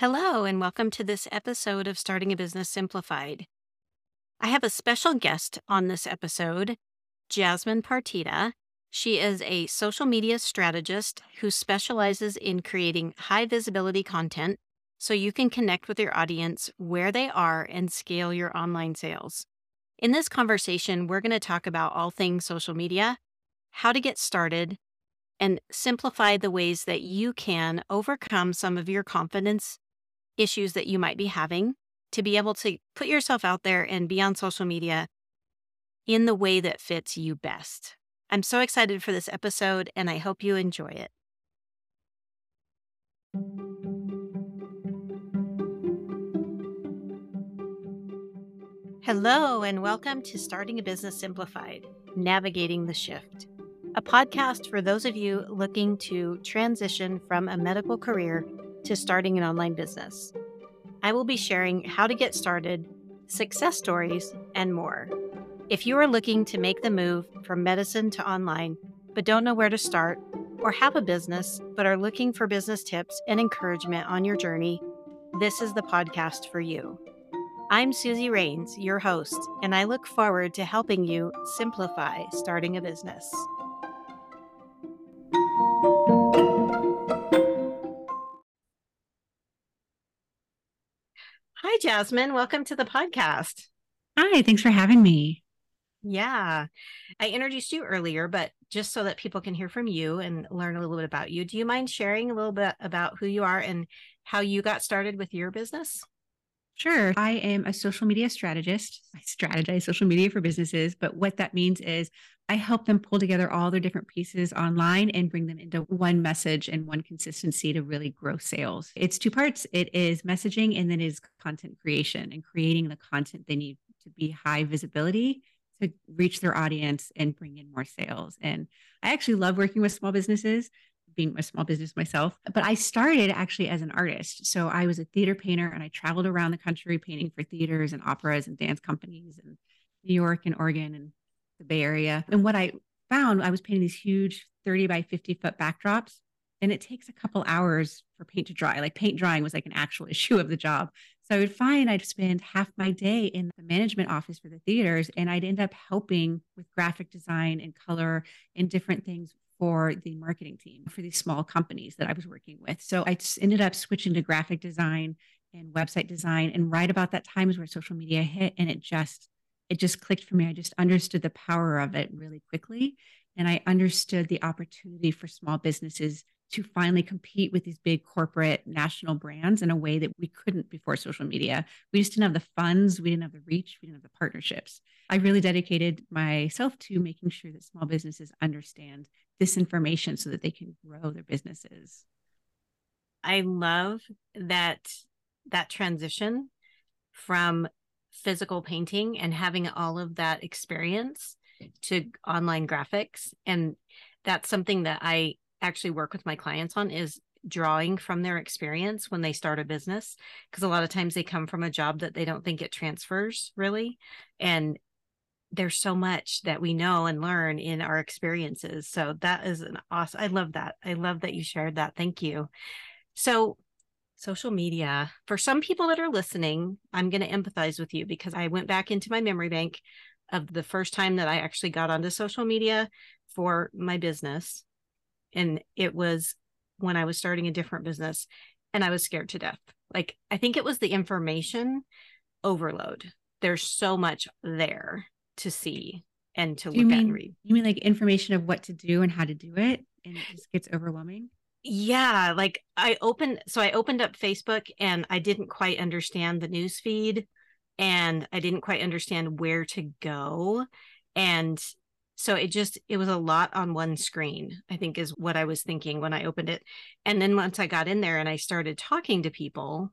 Hello, and welcome to this episode of Starting a Business Simplified. I have a special guest on this episode, Jasmine Partida. She is a social media strategist who specializes in creating high visibility content so you can connect with your audience where they are and scale your online sales. In this conversation, we're going to talk about all things social media, how to get started, and simplify the ways that you can overcome some of your confidence issues that you might be having to be able to put yourself out there and be on social media in the way that fits you best. I'm so excited for this episode and I hope you enjoy it. Hello, and welcome to Starting a Business Simplified Navigating the Shift, a podcast for those of you looking to transition from a medical career to starting an online business. I will be sharing how to get started, success stories, and more. If you are looking to make the move from medicine to online, but don't know where to start, or have a business but are looking for business tips and encouragement on your journey, this is the podcast for you. I'm Susie Rains, your host, and I look forward to helping you simplify starting a business. Hi, Jasmine. Welcome to the podcast. Hi, thanks for having me. Yeah. I introduced you earlier, but just so that people can hear from you and learn a little bit about you, do you mind sharing a little bit about who you are and how you got started with your business? Sure. I am a social media strategist. I strategize social media for businesses, but what that means is I help them pull together all their different pieces online and bring them into one message and one consistency to really grow sales. It's two parts it is messaging and then it is content creation and creating the content they need to be high visibility to reach their audience and bring in more sales. And I actually love working with small businesses being a small business myself, but I started actually as an artist. So I was a theater painter and I traveled around the country painting for theaters and operas and dance companies in New York and Oregon and the Bay Area. And what I found, I was painting these huge 30 by 50 foot backdrops. And it takes a couple hours for paint to dry. Like paint drying was like an actual issue of the job. So I would find I'd spend half my day in the management office for the theaters, and I'd end up helping with graphic design and color and different things for the marketing team for these small companies that I was working with. So I ended up switching to graphic design and website design. And right about that time is where social media hit, and it just it just clicked for me. I just understood the power of it really quickly, and I understood the opportunity for small businesses to finally compete with these big corporate national brands in a way that we couldn't before social media. We just didn't have the funds, we didn't have the reach, we didn't have the partnerships. I really dedicated myself to making sure that small businesses understand this information so that they can grow their businesses. I love that that transition from physical painting and having all of that experience to online graphics. And that's something that I actually work with my clients on is drawing from their experience when they start a business because a lot of times they come from a job that they don't think it transfers really. And there's so much that we know and learn in our experiences. So that is an awesome i love that. I love that you shared that. Thank you. So social media for some people that are listening i'm going to empathize with you because i went back into my memory bank of the first time that i actually got onto social media for my business and it was when I was starting a different business and I was scared to death. Like I think it was the information overload. There's so much there to see and to do look mean, at and read. You mean like information of what to do and how to do it and it just gets overwhelming? Yeah, like I opened so I opened up Facebook and I didn't quite understand the news feed and I didn't quite understand where to go. And so it just it was a lot on one screen i think is what i was thinking when i opened it. And then once i got in there and i started talking to people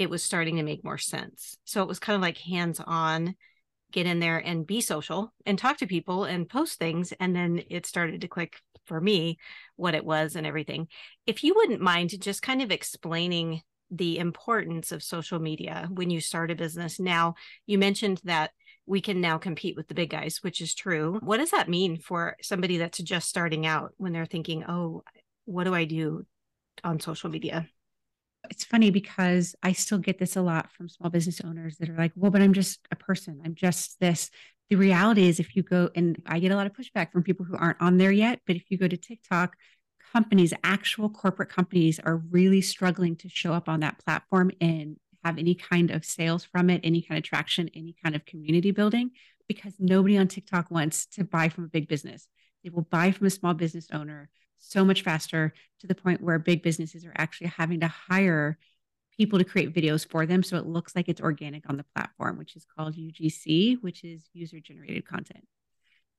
it was starting to make more sense. So it was kind of like hands on get in there and be social and talk to people and post things. And then it started to click for me what it was and everything if you wouldn't mind just kind of explaining the importance of social media when you start a business now you mentioned that we can now compete with the big guys, which is true. What does that mean for somebody that's just starting out when they're thinking, oh, what do I do on social media? It's funny because I still get this a lot from small business owners that are like, well, but I'm just a person. I'm just this. The reality is, if you go, and I get a lot of pushback from people who aren't on there yet, but if you go to TikTok, companies, actual corporate companies, are really struggling to show up on that platform and have any kind of sales from it, any kind of traction, any kind of community building, because nobody on TikTok wants to buy from a big business. They will buy from a small business owner so much faster to the point where big businesses are actually having to hire people to create videos for them so it looks like it's organic on the platform, which is called UGC, which is user generated content.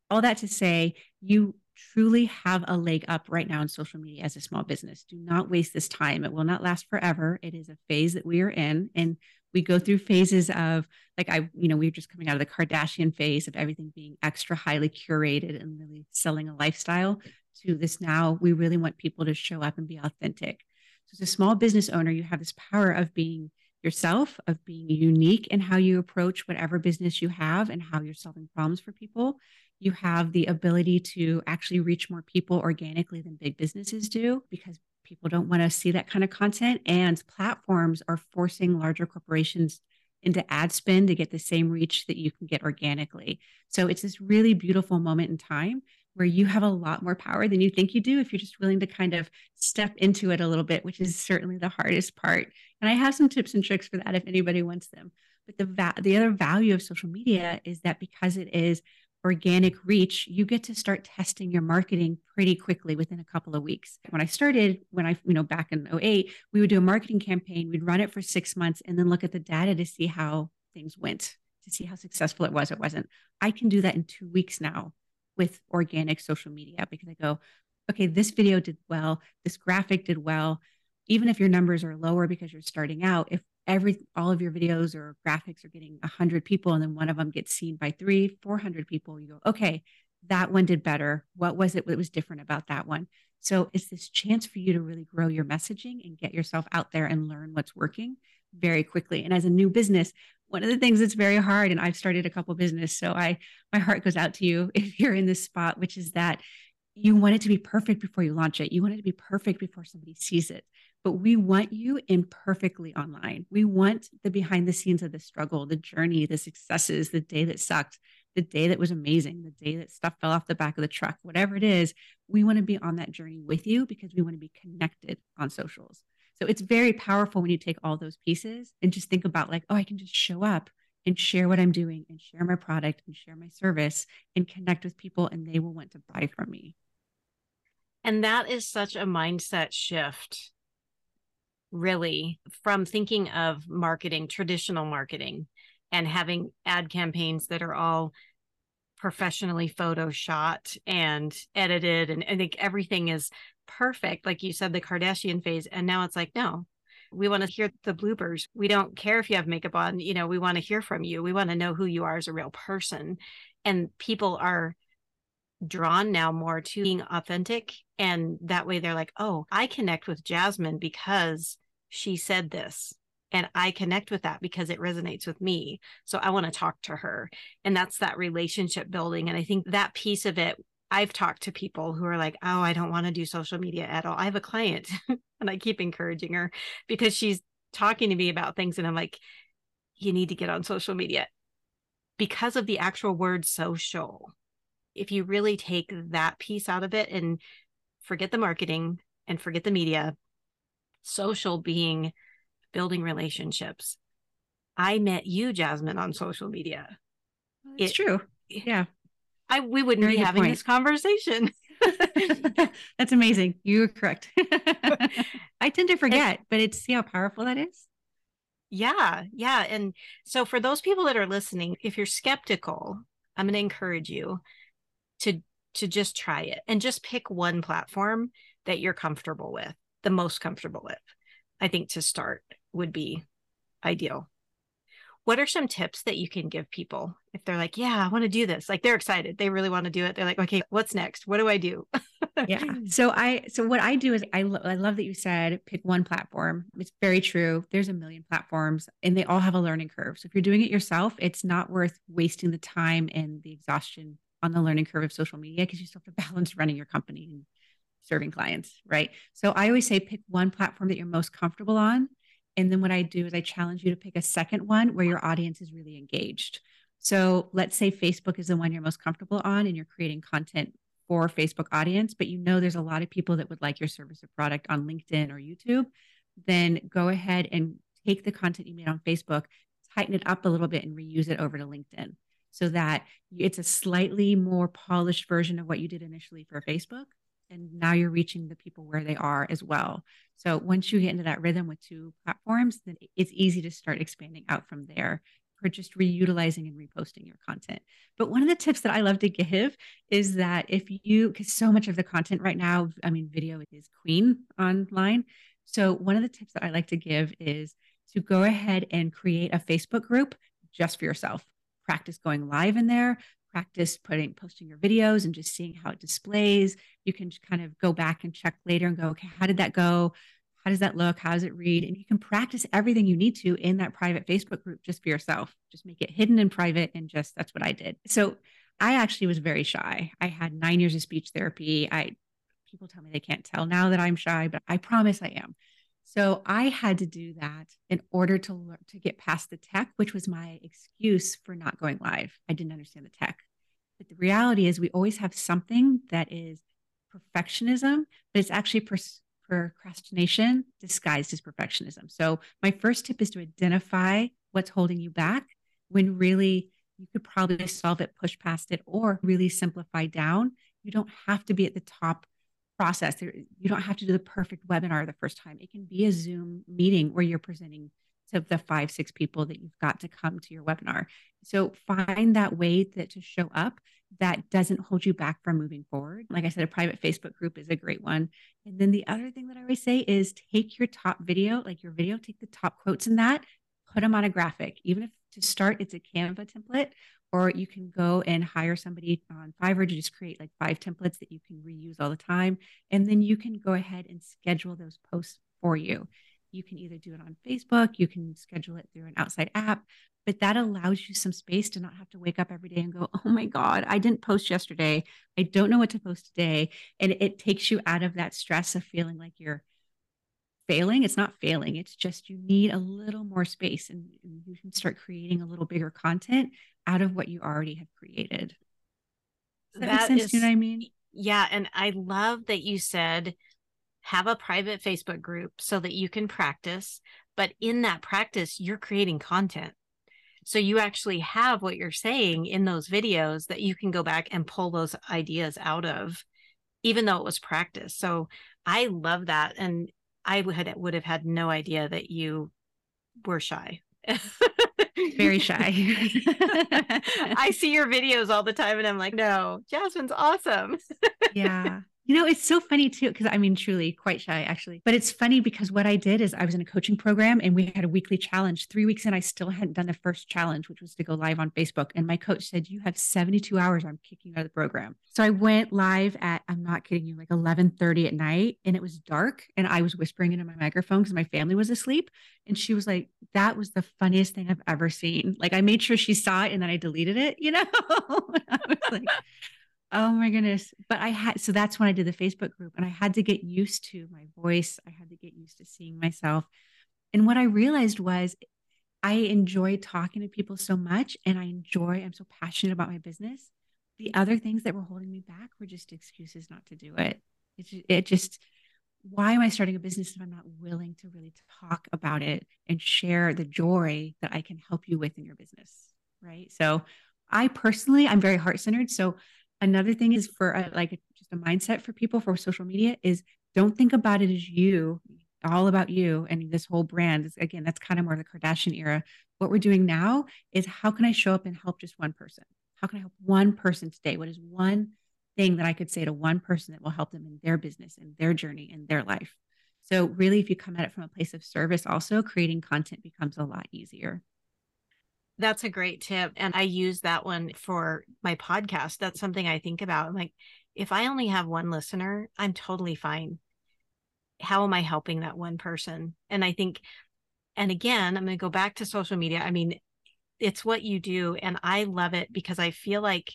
All that to say, you truly have a leg up right now in social media as a small business. Do not waste this time. It will not last forever. It is a phase that we are in. And we go through phases of like I, you know, we are just coming out of the Kardashian phase of everything being extra highly curated and really selling a lifestyle to this now. We really want people to show up and be authentic. So as a small business owner, you have this power of being yourself, of being unique in how you approach whatever business you have and how you're solving problems for people you have the ability to actually reach more people organically than big businesses do because people don't want to see that kind of content. And platforms are forcing larger corporations into ad spend to get the same reach that you can get organically. So it's this really beautiful moment in time where you have a lot more power than you think you do if you're just willing to kind of step into it a little bit, which is certainly the hardest part. And I have some tips and tricks for that if anybody wants them. But the va- the other value of social media is that because it is organic reach, you get to start testing your marketing pretty quickly within a couple of weeks. When I started, when I, you know, back in 08, we would do a marketing campaign, we'd run it for six months and then look at the data to see how things went, to see how successful it was, it wasn't. I can do that in two weeks now with organic social media because I go, okay, this video did well, this graphic did well. Even if your numbers are lower because you're starting out, if every all of your videos or graphics are getting 100 people and then one of them gets seen by three 400 people you go okay that one did better. What was it? That was different about that one? So it's this chance for you to really grow your messaging and get yourself out there and learn what's working very quickly. And as a new business one of the things that's very hard and i've started a couple business so i my heart goes out to you if you're in this spot which is that you want it to be perfect before you launch it you want it to be perfect before somebody sees it but we want you imperfectly online. We want the behind the scenes of the struggle, the journey, the successes, the day that sucked, the day that was amazing, the day that stuff fell off the back of the truck, whatever it is. We want to be on that journey with you because we want to be connected on socials. So it's very powerful when you take all those pieces and just think about, like, oh, I can just show up and share what I'm doing and share my product and share my service and connect with people, and they will want to buy from me. And that is such a mindset shift really from thinking of marketing, traditional marketing, and having ad campaigns that are all professionally photoshopped and edited. And I think everything is perfect. Like you said, the Kardashian phase. And now it's like, no, we want to hear the bloopers. We don't care if you have makeup on, you know, we want to hear from you. We want to know who you are as a real person. And people are drawn now more to being authentic. And that way they're like, oh, I connect with Jasmine because she said this and I connect with that because it resonates with me. So I want to talk to her. And that's that relationship building. And I think that piece of it, I've talked to people who are like, oh, I don't want to do social media at all. I have a client and I keep encouraging her because she's talking to me about things. And I'm like, you need to get on social media because of the actual word social. If you really take that piece out of it and forget the marketing and forget the media social being building relationships. I met you, Jasmine, on social media. It's it, true. Yeah. I we wouldn't Very be having point. this conversation. That's amazing. You're correct. I tend to forget, but it's see how powerful that is. Yeah, yeah. And so for those people that are listening, if you're skeptical, I'm going to encourage you to to just try it and just pick one platform that you're comfortable with the most comfortable with. I think to start would be ideal. What are some tips that you can give people if they're like, yeah, I want to do this? Like they're excited. They really want to do it. They're like, okay, what's next? What do I do? yeah. So I, so what I do is I, lo- I love that you said pick one platform. It's very true. There's a million platforms and they all have a learning curve. So if you're doing it yourself, it's not worth wasting the time and the exhaustion on the learning curve of social media because you still have to balance running your company and serving clients, right? So I always say pick one platform that you're most comfortable on And then what I do is I challenge you to pick a second one where your audience is really engaged. So let's say Facebook is the one you're most comfortable on and you're creating content for Facebook audience, but you know there's a lot of people that would like your service or product on LinkedIn or YouTube, then go ahead and take the content you made on Facebook, tighten it up a little bit and reuse it over to LinkedIn so that it's a slightly more polished version of what you did initially for Facebook. And now you're reaching the people where they are as well. So once you get into that rhythm with two platforms, then it's easy to start expanding out from there for just reutilizing and reposting your content. But one of the tips that I love to give is that if you, because so much of the content right now, I mean, video is queen online. So one of the tips that I like to give is to go ahead and create a Facebook group just for yourself practice going live in there practice putting posting your videos and just seeing how it displays. You can kind of go back and check later and go okay how did that go? How does that look? How does it read? And you can practice everything you need to in that private facebook group just for yourself. Just make it hidden and private and just that's what i did. So i actually was very shy. I had nine years of speech therapy. I people tell me they can't tell now that i'm shy but i promise i am so I had to do that in order to learn to get past the tech, which was my excuse for not going live. I didn't understand the tech. But the reality is we always have something that is perfectionism, but it's actually pers- procrastination disguised as perfectionism. So my first tip is to identify what's holding you back when really you could probably solve it, push past it, or really simplify down. You don't have to be at the top process. You don't have to do the perfect webinar the first time. It can be a Zoom meeting where you're presenting to the five, six people that you've got to come to your webinar. So find that way that to show up that doesn't hold you back from moving forward. Like I said, a private Facebook group is a great one. And then the other thing that I always say is take your top video, like your video, take the top quotes in that, put them on a graphic. Even if to start, it's a Canva template, or you can go and hire somebody on Fiverr to just create like five templates that you can reuse all the time. And then you can go ahead and schedule those posts for you. You can either do it on Facebook, you can schedule it through an outside app, but that allows you some space to not have to wake up every day and go, oh my God, I didn't post yesterday. I don't know what to post today. And it takes you out of that stress of feeling like you're failing. It's not failing. It's just you need a little more space and, and you can start creating a little bigger content out of what you already have created. Does that, that make sense? Is, you know what I mean? Yeah. And I love that you said have a private Facebook group so that you can practice. But in that practice, you're creating content. So you actually have what you're saying in those videos that you can go back and pull those ideas out of, even though it was practice. So I love that. And I would, would have had no idea that you were shy. very shy. I see your videos all the time and I'm like, no, Jasmine's awesome. yeah. You know, it's so funny too, because I mean, truly quite shy actually. But it's funny because what I did is I was in a coaching program and we had a weekly challenge. Three weeks in, I still hadn't done the first challenge, which was to go live on Facebook. And my coach said, You have 72 hours. I'm kicking you out of the program. So I went live at, I'm not kidding you, like 11:30 at night. And it was dark. And I was whispering into my microphone because my family was asleep. And she was like, That was the funniest thing I've ever seen. Like I made sure she saw it and then I deleted it, you know? I was like, Oh my goodness. But I had, so that's when I did the Facebook group and I had to get used to my voice. I had to get used to seeing myself. And what I realized was I enjoy talking to people so much and I enjoy, I'm so passionate about my business. The other things that were holding me back were just excuses not to do it. It just, it just why am I starting a business if I'm not willing to really talk about it and share the joy that I can help you with in your business? Right. So I personally, I'm very heart centered. So another thing is for a, like just a mindset for people for social media is don't think about it as you all about you and this whole brand. Is again that's kind of more the kardashian era. What we're doing now is how can i show up and help just one person? How can i help one person today? What is one thing that i could say to one person that will help them in their business and their journey in their life? So really if you come at it from a place of service also creating content becomes a lot easier that's a great tip. And I use that one for my podcast. That's something I think about. I'm like, if I only have one listener, I'm totally fine. How am I helping that one person? And I think, and again, I'm going to go back to social media. I mean, it's what you do. And I love it because I feel like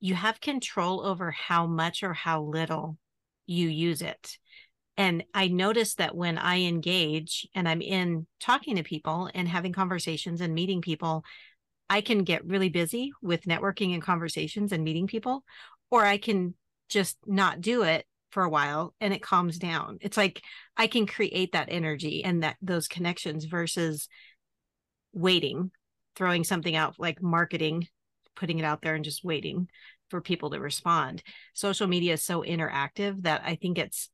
you have control over how much or how little you use it. And I notice that when I engage and I'm in talking to people and having conversations and meeting people, I can get really busy with networking and conversations and meeting people, or I can just not do it for a while and it calms down. It's like I can create that energy and that those connections versus waiting, throwing something out like marketing, putting it out there and just waiting for people to respond. Social media is so interactive that I think it's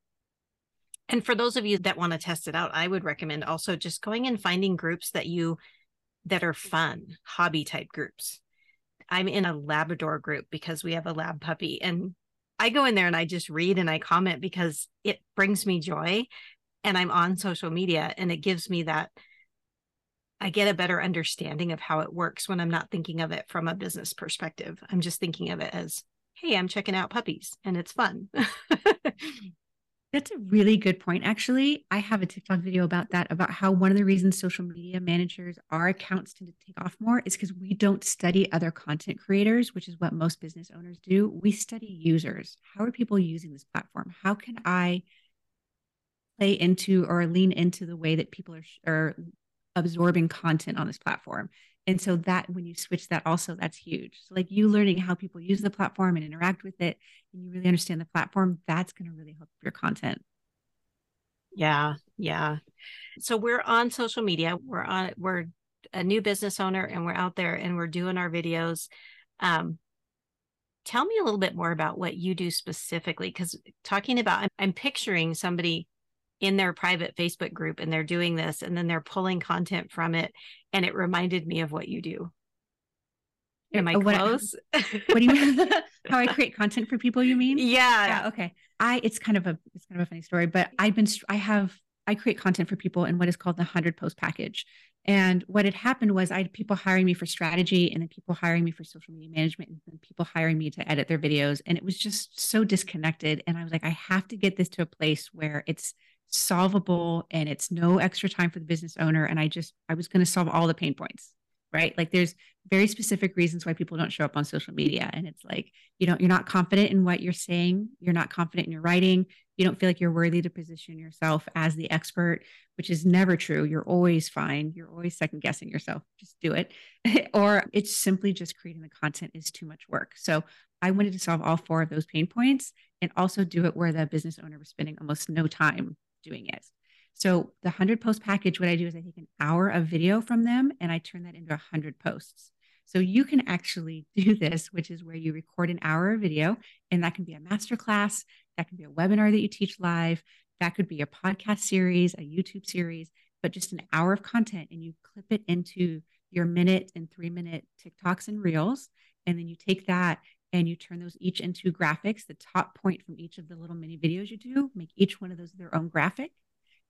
and for those of you that want to test it out, I would recommend also just going and finding groups that you that are fun, hobby type groups. I'm in a Labrador group because we have a lab puppy and I go in there and I just read and I comment because it brings me joy and I'm on social media and it gives me that I get a better understanding of how it works when I'm not thinking of it from a business perspective. I'm just thinking of it as, hey, I'm checking out puppies and it's fun. That's a really good point. Actually, I have a TikTok video about that, about how one of the reasons social media managers, our accounts tend to take off more is because we don't study other content creators, which is what most business owners do. We study users. How are people using this platform? How can I play into or lean into the way that people are, are absorbing content on this platform? And so that when you switch that also, that's huge. So like you learning how people use the platform and interact with it, and you really understand the platform, that's going to really help your content. Yeah, yeah. So we're on social media. We're on. We're a new business owner, and we're out there and we're doing our videos. Um, tell me a little bit more about what you do specifically, because talking about, I'm, I'm picturing somebody in their private Facebook group and they're doing this and then they're pulling content from it. And it reminded me of what you do. Am I uh, what, close? what do you mean? How I create content for people, you mean? Yeah. Yeah. Okay. I, it's kind of a, it's kind of a funny story, but I've been, I have, I create content for people in what is called the 100 post package. And what had happened was I had people hiring me for strategy and then people hiring me for social media management and then people hiring me to edit their videos. And it was just so disconnected. And I was like, I have to get this to a place where it's solvable and it's no extra time for the business owner. And i just i was going to solve all the pain points right? Like there's very specific reasons why people don't show up on social media. And it's like you know you're not confident in what you're saying. You're not confident in your writing. You don't feel like you're worthy to position yourself as the expert which is never true. You're always fine. You're always second guessing yourself. Just do it. Or it's simply just creating the content is too much work. So i wanted to solve all four of those pain points and also do it where the business owner was spending almost no time doing it. So the 100 post package, what I do is I take an hour of video from them and I turn that into 100 posts. So you can actually do this, which is where you record an hour of video, and that can be a masterclass, that can be a webinar that you teach live, that could be a podcast series, a YouTube series, but just an hour of content, and you clip it into your minute and three minute TikToks and Reels, and then you take that and you turn those each into graphics. The top point from each of the little mini videos you do, make each one of those their own graphic.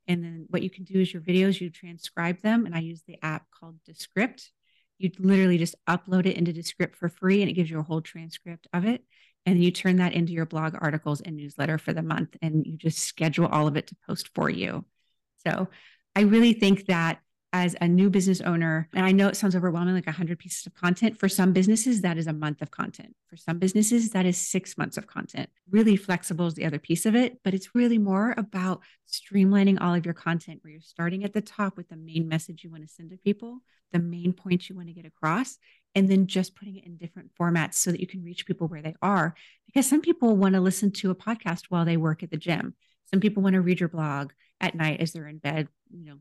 And then what you can do is your videos, you transcribe them. And I use the app called Descript. You literally just upload it into Descript for free and it gives you a whole transcript of it. And then you turn that into your blog articles and newsletter for the month. And you just schedule all of it to post for you. So I really think that as a new business owner, and I know it sounds overwhelming, like 100 pieces of content. For some businesses, that is a month of content. For some businesses, that is six months of content. Really flexible is the other piece of it, but it's really more about streamlining all of your content where you're starting at the top with the main message you want to send to people, the main points you want to get across, and then just putting it in different formats so that you can reach people where they are. Because some people want to listen to a podcast while they work at the gym. Some people want to read your blog at night as they're in bed, you know,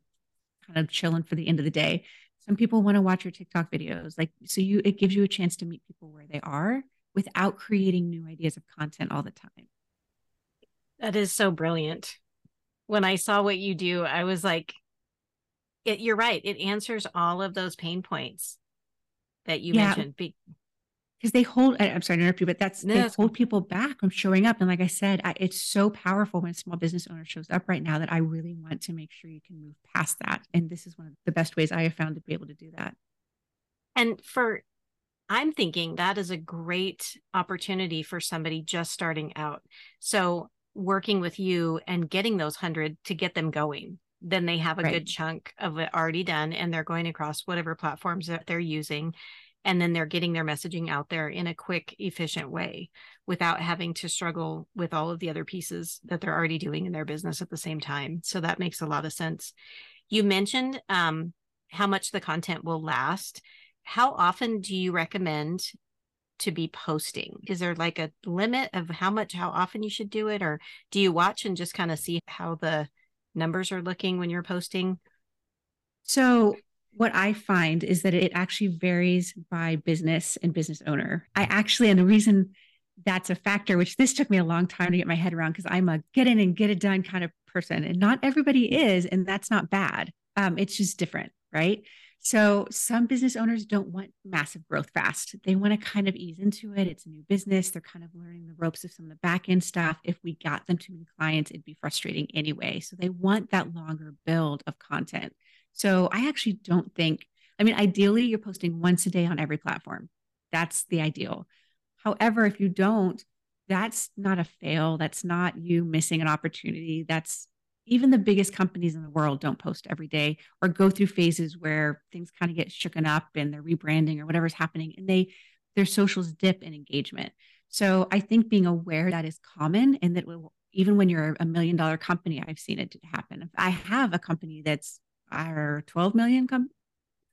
kind of chilling for the end of the day. Some people want to watch your TikTok videos. Like, so you, it gives you a chance to meet people where they are without creating new ideas of content all the time. That is so brilliant. When I saw what you do, I was like, it, you're right. It answers all of those pain points that you yeah. mentioned. Be- because they hold i'm sorry to interrupt you but that's no, they that's hold cool. people back from showing up. And like i said I, it's so powerful when a small business owner shows up right now that i really want to make sure you can move past that. And this is one of the best ways i have found to be able to do that. And for i'm thinking that is a great opportunity for somebody just starting out. So working with you and getting those 100 to get them going then they have a right. good chunk of it already done and they're going across whatever platforms that they're using and then they're getting their messaging out there in a quick efficient way without having to struggle with all of the other pieces that they're already doing in their business at the same time. So that makes a lot of sense. You mentioned um, how much the content will last. How often do you recommend to be posting? Is there like a limit of how much, how often you should do it? Or do you watch and just kind of see how the numbers are looking when you're posting? So, what I find is that it actually varies by business and business owner. I actually, and the reason that's a factor, which this took me a long time to get my head around because I'm a get in and get it done kind of person, and not everybody is, and that's not bad. Um, it's just different, right? So some business owners don't want massive growth fast. They want to kind of ease into it. It's a new business. They're kind of learning the ropes of some of the back end stuff. If we got them too many clients, it'd be frustrating anyway. So they want that longer build of content. So I actually don't think, I mean, ideally, you're posting once a day on every platform. That's the ideal. However, if you don't, that's not a fail. That's not you missing an opportunity. That's even the biggest companies in the world don't post every day or go through phases where things kind of get shooken up and they're rebranding or whatever's happening and they their socials dip in engagement so i think being aware that is common and that will, even when you're a million dollar company i've seen it happen i have a company that's our 12 million com-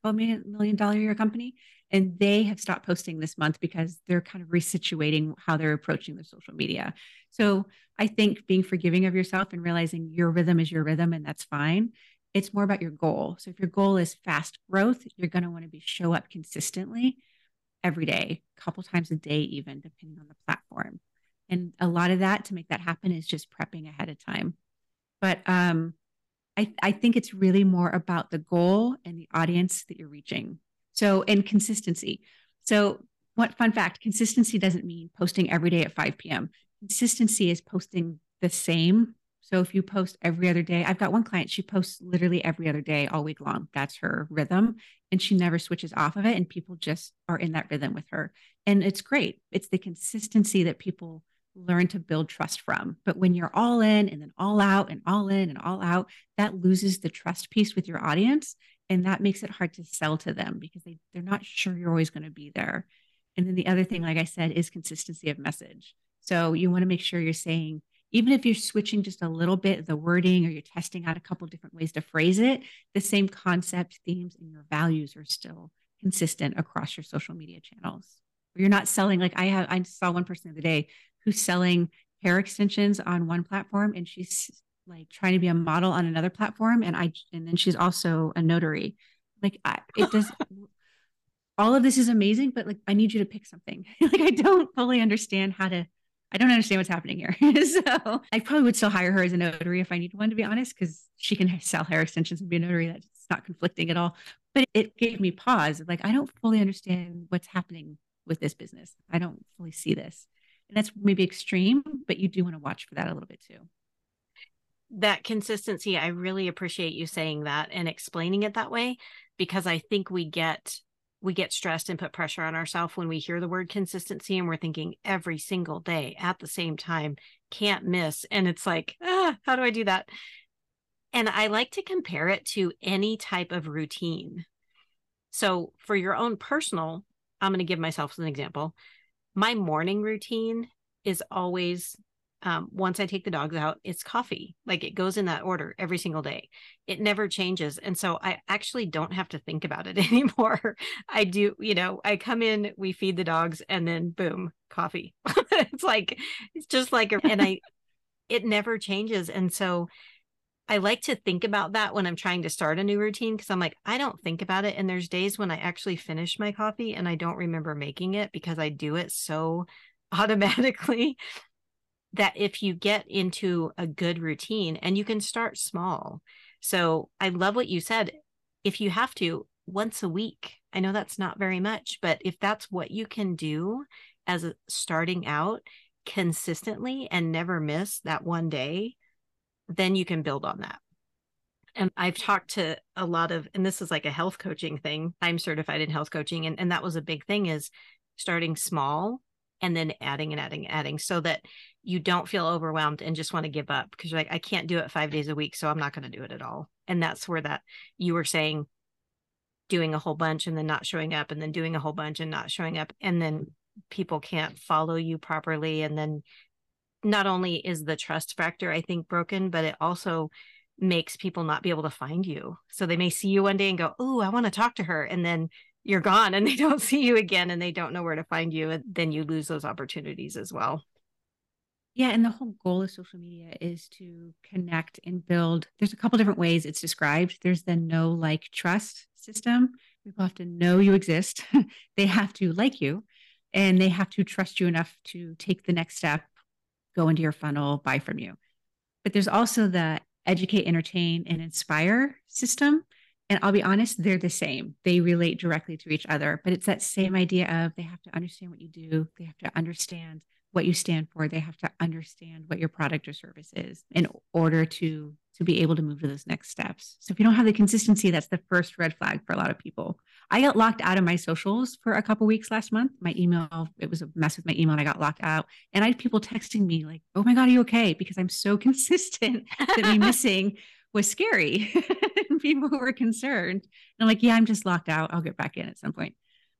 12 million, million dollar year company and they have stopped posting this month because they're kind of resituating how they're approaching the social media so I think being forgiving of yourself and realizing your rhythm is your rhythm and that's fine. It's more about your goal. So if your goal is fast growth, you're going to want to be show up consistently every day, a couple times a day, even depending on the platform. And a lot of that to make that happen is just prepping ahead of time. But um, I, I think it's really more about the goal and the audience that you're reaching. So, and consistency. So, what fun fact consistency doesn't mean posting every day at 5 p.m consistency is posting the same. So if you post every other day, I've got one client, she posts literally every other day all week long. That's her rhythm. And she never switches off of it. And people just are in that rhythm with her. And it's great. It's the consistency that people learn to build trust from. But when you're all in and then all out and all in and all out, that loses the trust piece with your audience. And that makes it hard to sell to them because they, they're not sure you're always going to be there. And then the other thing, like I said, is consistency of message. So you want to make sure you're saying, even if you're switching just a little bit the wording or you're testing out a couple different ways to phrase it, the same concept, themes, and your values are still consistent across your social media channels. You're not selling like I have. I saw one person the other day who's selling hair extensions on one platform, and she's like trying to be a model on another platform, and I and then she's also a notary. Like I, it does. all of this is amazing, but like I need you to pick something. like I don't fully understand how to I don't understand what's happening here. so I probably would still hire her as a notary if I needed one, to be honest, because she can sell hair extensions and be a notary. That's not conflicting at all. But it gave me pause. Like, I don't fully understand what's happening with this business. I don't fully see this. And that's maybe extreme, but you do want to watch for that a little bit too. That consistency, I really appreciate you saying that and explaining it that way because I think we get we get stressed and put pressure on ourselves when we hear the word consistency and we're thinking every single day at the same time, can't miss. And it's like, ah, how do I do that? And I like to compare it to any type of routine. So for your own personal, I'm going to give myself an example. My morning routine is always um, once I take the dogs out, it's coffee. Like it goes in that order every single day. It never changes. And so I actually don't have to think about it anymore. I do, you know, I come in, we feed the dogs, and then boom, coffee. it's like, it's just like, and I, it never changes. And so I like to think about that when I'm trying to start a new routine because I'm like, I don't think about it. And there's days when I actually finish my coffee and I don't remember making it because I do it so automatically that if you get into a good routine and you can start small. So I love what you said. If you have to, once a week, I know that's not very much, but if that's what you can do as starting out consistently and never miss that one day, then you can build on that. And I've talked to a lot of, and this is like a health coaching thing. I'm certified in health coaching. And, and that was a big thing is starting small and then adding and adding and adding so that you don't feel overwhelmed and just want to give up because you're like, I can't do it five days a week, so I'm not going to do it at all. And that's where that you were saying doing a whole bunch and then not showing up and then doing a whole bunch and not showing up and then people can't follow you properly and then not only is the trust factor i think broken but it also makes people not be able to find you. So they may see you one day and go oh i want to talk to her and then you're gone and they don't see you again and they don't know where to find you and then you lose those opportunities as well. Yeah and the whole goal of social media is to connect and build. There's a couple different ways it's described. There's the know like trust system. People have to know you exist. They have to like you and they have to trust you enough to take the next step go into your funnel buy from you. But there's also the educate entertain and inspire system. And I'll be honest, they're the same. They relate directly to each other, but it's that same idea of they have to understand what you do, they have to understand what you stand for, they have to understand what your product or service is in order to to be able to move to those next steps. So if you don't have the consistency, that's the first red flag for a lot of people. I got locked out of my socials for a couple weeks last month. My email, it was a mess with my email and I got locked out. And I had people texting me like, "Oh my god, are you okay?" because I'm so consistent that me missing was scary. People were concerned. And I'm like, yeah, I'm just locked out. I'll get back in at some point.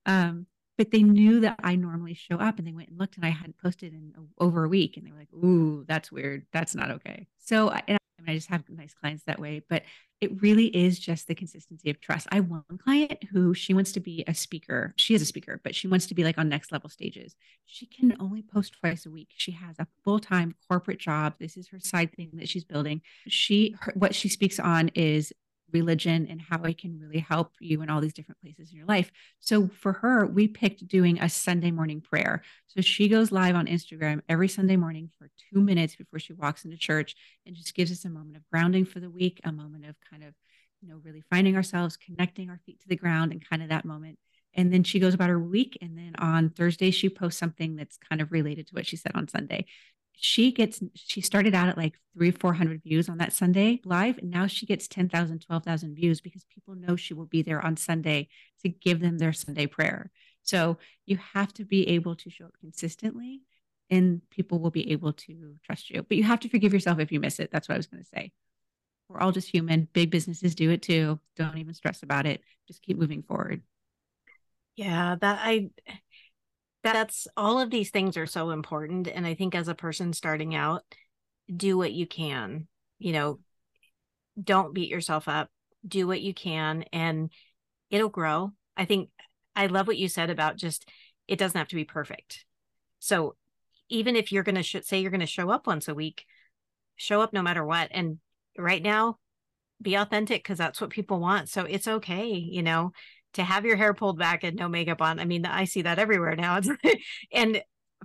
Um, but they knew that I normally show up and they went and looked and I hadn't posted in over a week. And they were like, ooh, that's weird. That's not okay. So, and I, mean, I just have nice clients that way. But it really is just the consistency of trust. I have one client who she wants to be a speaker. She is a speaker, but she wants to be like on next level stages. She can only post twice a week. She has a full time corporate job. This is her side thing that she's building. She, her, what she speaks on is religion and how it can really help you in all these different places in your life. So for her, we picked doing a Sunday morning prayer. So she goes live on Instagram every Sunday morning for two minutes before she walks into church and just gives us a moment of grounding for the week, a moment of kind of, you know, really finding ourselves, connecting our feet to the ground and kind of that moment. And then she goes about her week. And then on Thursday, she posts something that's kind of related to what she said on Sunday she gets she started out at like three four hundred views on that sunday live and now she gets 10000 12000 views because people know she will be there on sunday to give them their sunday prayer. So you have to be able to show up consistently and people will be able to trust you. But you have to forgive yourself if you miss it. That's what i was going to say. We're all just human. Big businesses do it too. Don't even stress about it. Just keep moving forward. Yeah that i that's all of these things are so important and i think as a person starting out do what you can you know don't beat yourself up do what you can and it'll grow. I think i love what you said about just it doesn't have to be perfect. So even if you're going to sh- say you're going to show up once a week show up no matter what and right now be authentic because that's what people want so it's okay you know to have your hair pulled back and no makeup on. I mean, I see that everywhere now. and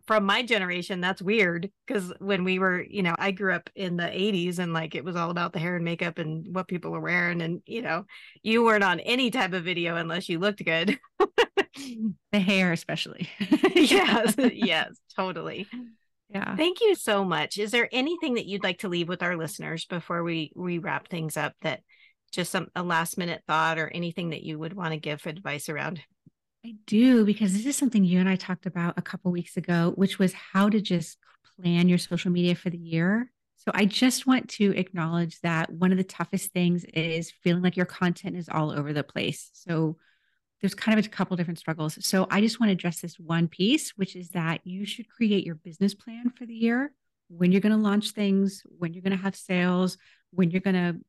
from my generation, that's weird because when we were, you know, I grew up in the 80s and like it was all about the hair and makeup and what people were wearing. And, you know, you weren't on any type of video unless you looked good. the hair, especially. yes, yes, totally. Yeah. Thank you so much. Is there anything that you'd like to leave with our listeners before we we wrap things up that just some a last minute thought or anything that you would want to give advice around? I do because this is something you and I talked about a couple weeks ago, which was how to just plan your social media for the year. So I just want to acknowledge that one of the toughest things is feeling like your content is all over the place. So there's kind of a couple different struggles. So I just want to address this one piece, which is that you should create your business plan for the year, when you're going to launch things, when you're going to have sales, when you're going to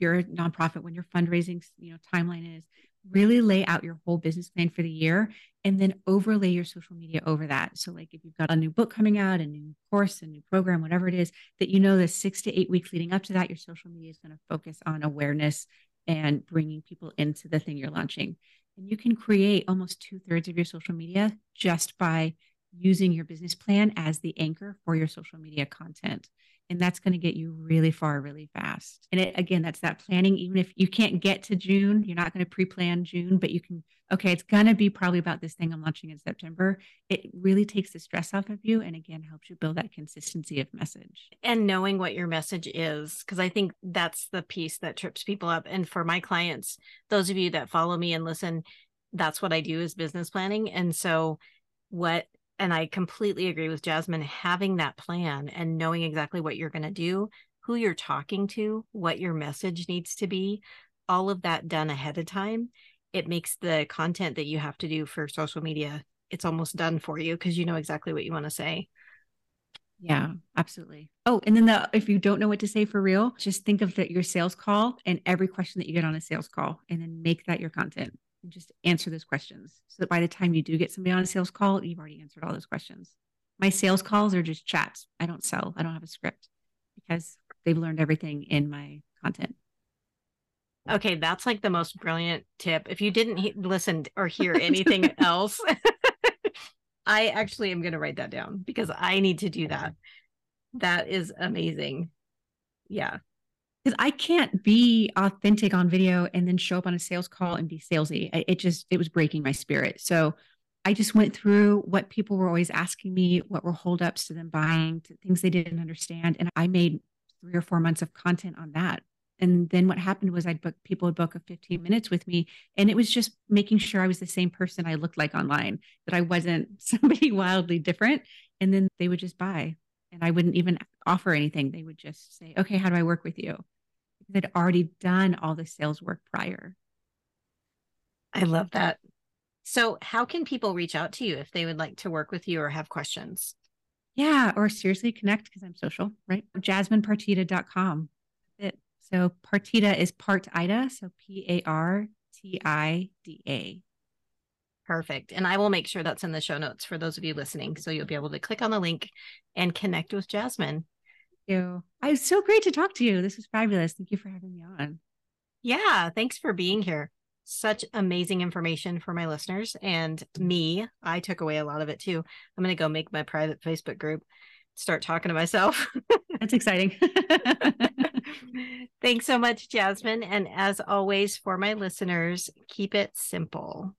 you're a nonprofit, when your fundraising, you know, timeline is, really lay out your whole business plan for the year and then overlay your social media over that. So, like if you've got a new book coming out, a new course, a new program, whatever it is, that you know the six to eight weeks leading up to that, your social media is going to focus on awareness and bringing people into the thing you're launching. And you can create almost two thirds of your social media just by using your business plan as the anchor for your social media content. And that's going to get you really far really fast. And it, again that's that planning. Even if you can't get to june you're not going to pre-plan june but you can okay it's going to be probably about this thing i'm launching in september. It really takes the stress off of you and again helps you build that consistency of message. And knowing what your message is because i think that's the piece that trips people up. And for my clients those of you that follow me and listen that's what i do is business planning. And so what and I completely agree with Jasmine having that plan and knowing exactly what you're going to do, who you're talking to, what your message needs to be, all of that done ahead of time. It makes the content that you have to do for social media it's almost done for you because you know exactly what you want to say. Yeah, absolutely. Oh, and then the if you don't know what to say for real, just think of that your sales call and every question that you get on a sales call, and then make that your content and just answer those questions. So that by the time you do get somebody on a sales call, you've already answered all those questions. My sales calls are just chats. I don't sell. I don't have a script because they've learned everything in my content. Okay, that's like the most brilliant tip. If you didn't he- listen or hear anything else, I actually am going to write that down because I need to do that. That is amazing. Yeah. Because I can't be authentic on video and then show up on a sales call and be salesy. It just, it was breaking my spirit. So I just went through what people were always asking me, what were holdups to them buying, to things they didn't understand. And I made three or four months of content on that and then what happened was I'd book people would book a 15 minutes with me. And it was just making sure I was the same person I looked like online, that I wasn't somebody wildly different. And then they would just buy. And I wouldn't even offer anything. They would just say, okay, how do I work with you? Because I'd already done all the sales work prior. I love that. So, how can people reach out to you if they would like to work with you or have questions? Yeah, or seriously connect because I'm social, right? JasminePartida.com. So Partida is part Ida, so P A R T I D A. Perfect. And I will make sure that's in the show notes for those of you listening. So you'll be able to click on the link and connect with Jasmine. Thank you. It's so great to talk to you. This was fabulous. Thank you for having me on. Yeah. Thanks for being here. Such amazing information for my listeners and me. I took away a lot of it too. I'm going to go make my private Facebook group, start talking to myself. That's exciting. Thanks so much, Jasmine. And as always, for my listeners, keep it simple.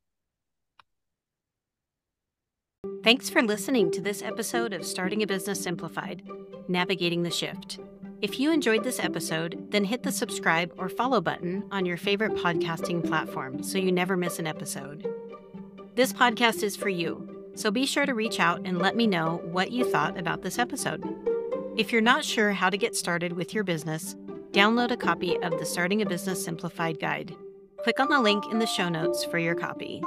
Thanks for listening to this episode of Starting a Business Simplified Navigating the Shift. If you enjoyed this episode, then hit the subscribe or follow button on your favorite podcasting platform so you never miss an episode. This podcast is for you, so be sure to reach out and let me know what you thought about this episode. If you're not sure how to get started with your business, download a copy of the Starting a Business Simplified Guide. Click on the link in the show notes for your copy.